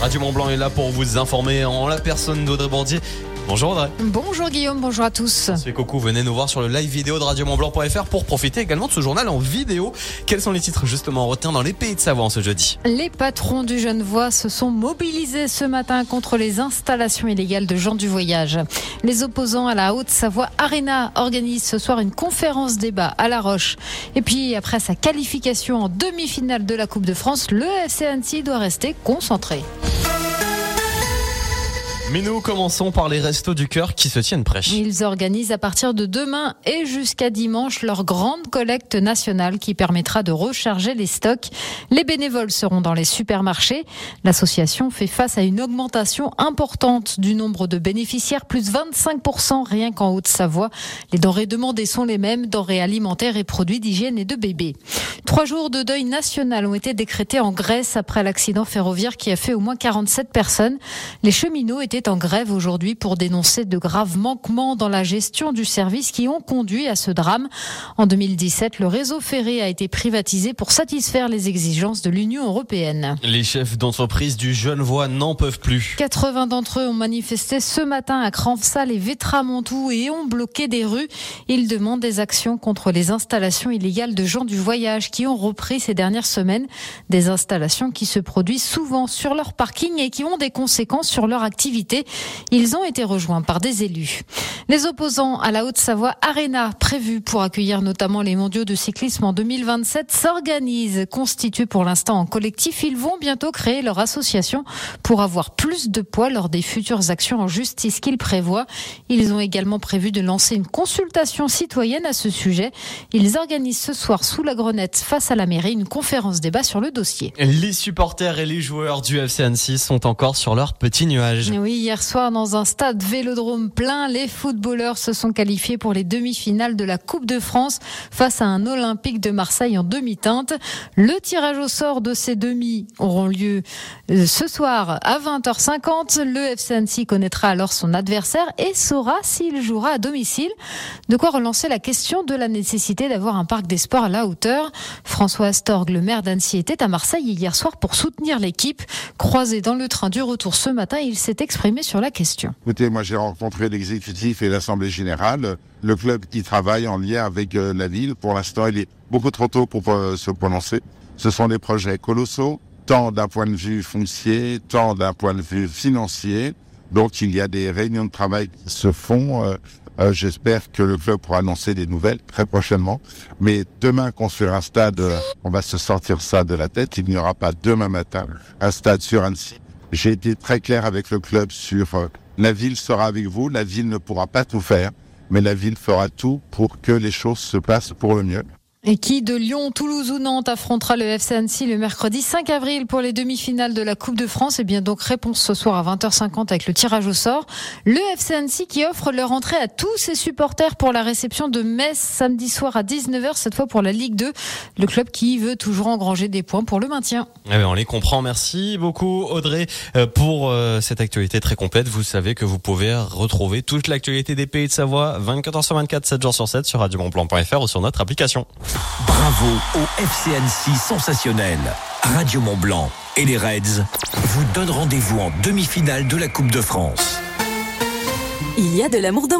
Radio Mont Blanc est là pour vous informer en la personne d'Audrey Bordier. Bonjour Audrey. Bonjour Guillaume, bonjour à tous. C'est Coucou, venez nous voir sur le live vidéo de radiomontblanc.fr pour profiter également de ce journal en vidéo. Quels sont les titres justement retenus dans les pays de Savoie en ce jeudi Les patrons du Genevois se sont mobilisés ce matin contre les installations illégales de gens du voyage. Les opposants à la Haute-Savoie Arena organisent ce soir une conférence débat à La Roche. Et puis après sa qualification en demi-finale de la Coupe de France, le FC Annecy doit rester concentré. Mais nous commençons par les restos du cœur qui se tiennent prêts. Ils organisent à partir de demain et jusqu'à dimanche leur grande collecte nationale qui permettra de recharger les stocks. Les bénévoles seront dans les supermarchés. L'association fait face à une augmentation importante du nombre de bénéficiaires, plus 25% rien qu'en Haute-Savoie. Les denrées demandées sont les mêmes, denrées alimentaires et produits d'hygiène et de bébés. Trois jours de deuil national ont été décrétés en Grèce après l'accident ferroviaire qui a fait au moins 47 personnes. Les cheminots étaient en grève aujourd'hui pour dénoncer de graves manquements dans la gestion du service qui ont conduit à ce drame. En 2017, le réseau ferré a été privatisé pour satisfaire les exigences de l'Union européenne. Les chefs d'entreprise du Genevois n'en peuvent plus. 80 d'entre eux ont manifesté ce matin à Cranfsal et Vétramontou et ont bloqué des rues. Ils demandent des actions contre les installations illégales de gens du voyage qui ont repris ces dernières semaines. Des installations qui se produisent souvent sur leur parking et qui ont des conséquences sur leur activité. Ils ont été rejoints par des élus. Les opposants à la Haute-Savoie Arena, prévus pour accueillir notamment les mondiaux de cyclisme en 2027, s'organisent. Constitués pour l'instant en collectif, ils vont bientôt créer leur association pour avoir plus de poids lors des futures actions en justice qu'ils prévoient. Ils ont également prévu de lancer une consultation citoyenne à ce sujet. Ils organisent ce soir sous la Grenette face à la mairie une conférence débat sur le dossier. Les supporters et les joueurs du FC Annecy sont encore sur leur petit nuage. Oui, hier soir dans un stade vélodrome plein, les footballeurs se sont qualifiés pour les demi-finales de la Coupe de France face à un Olympique de Marseille en demi-teinte. Le tirage au sort de ces demi auront lieu euh, ce soir à 20h50. Le FC Annecy connaîtra alors son adversaire et saura s'il jouera à domicile. De quoi relancer la question de la nécessité d'avoir un parc des sports à la hauteur. François Astorg, le maire d'Annecy, était à Marseille hier soir pour soutenir l'équipe. Croisé dans le train du retour ce matin, il s'est exprimé sur la question. Écoutez, moi j'ai rencontré l'exécutif l'assemblée générale, le club qui travaille en lien avec euh, la ville. Pour l'instant, il est beaucoup trop tôt pour euh, se prononcer. Ce sont des projets colossaux, tant d'un point de vue foncier, tant d'un point de vue financier. Donc il y a des réunions de travail qui se font. Euh, J'espère que le club pourra annoncer des nouvelles très prochainement. Mais demain, construire un stade, on va se sortir ça de la tête. Il n'y aura pas demain matin un stade sur Annecy. J'ai été très clair avec le club sur euh, la ville sera avec vous, la ville ne pourra pas tout faire, mais la ville fera tout pour que les choses se passent pour le mieux. Et qui de Lyon, Toulouse ou Nantes affrontera le FC Annecy le mercredi 5 avril pour les demi-finales de la Coupe de France Et bien donc réponse ce soir à 20h50 avec le tirage au sort. Le FC Annecy qui offre leur entrée à tous ses supporters pour la réception de Metz samedi soir à 19h, cette fois pour la Ligue 2. Le club qui veut toujours engranger des points pour le maintien. Eh bien, on les comprend. Merci beaucoup Audrey euh, pour euh, cette actualité très complète. Vous savez que vous pouvez retrouver toute l'actualité des pays de Savoie 24h sur 24, 7 jours sur 7 sur radiomontblanc.fr ou sur notre application. Bravo au FCNC sensationnel. Radio Mont Blanc et les Reds vous donnent rendez-vous en demi-finale de la Coupe de France. Il y a de l'amour dans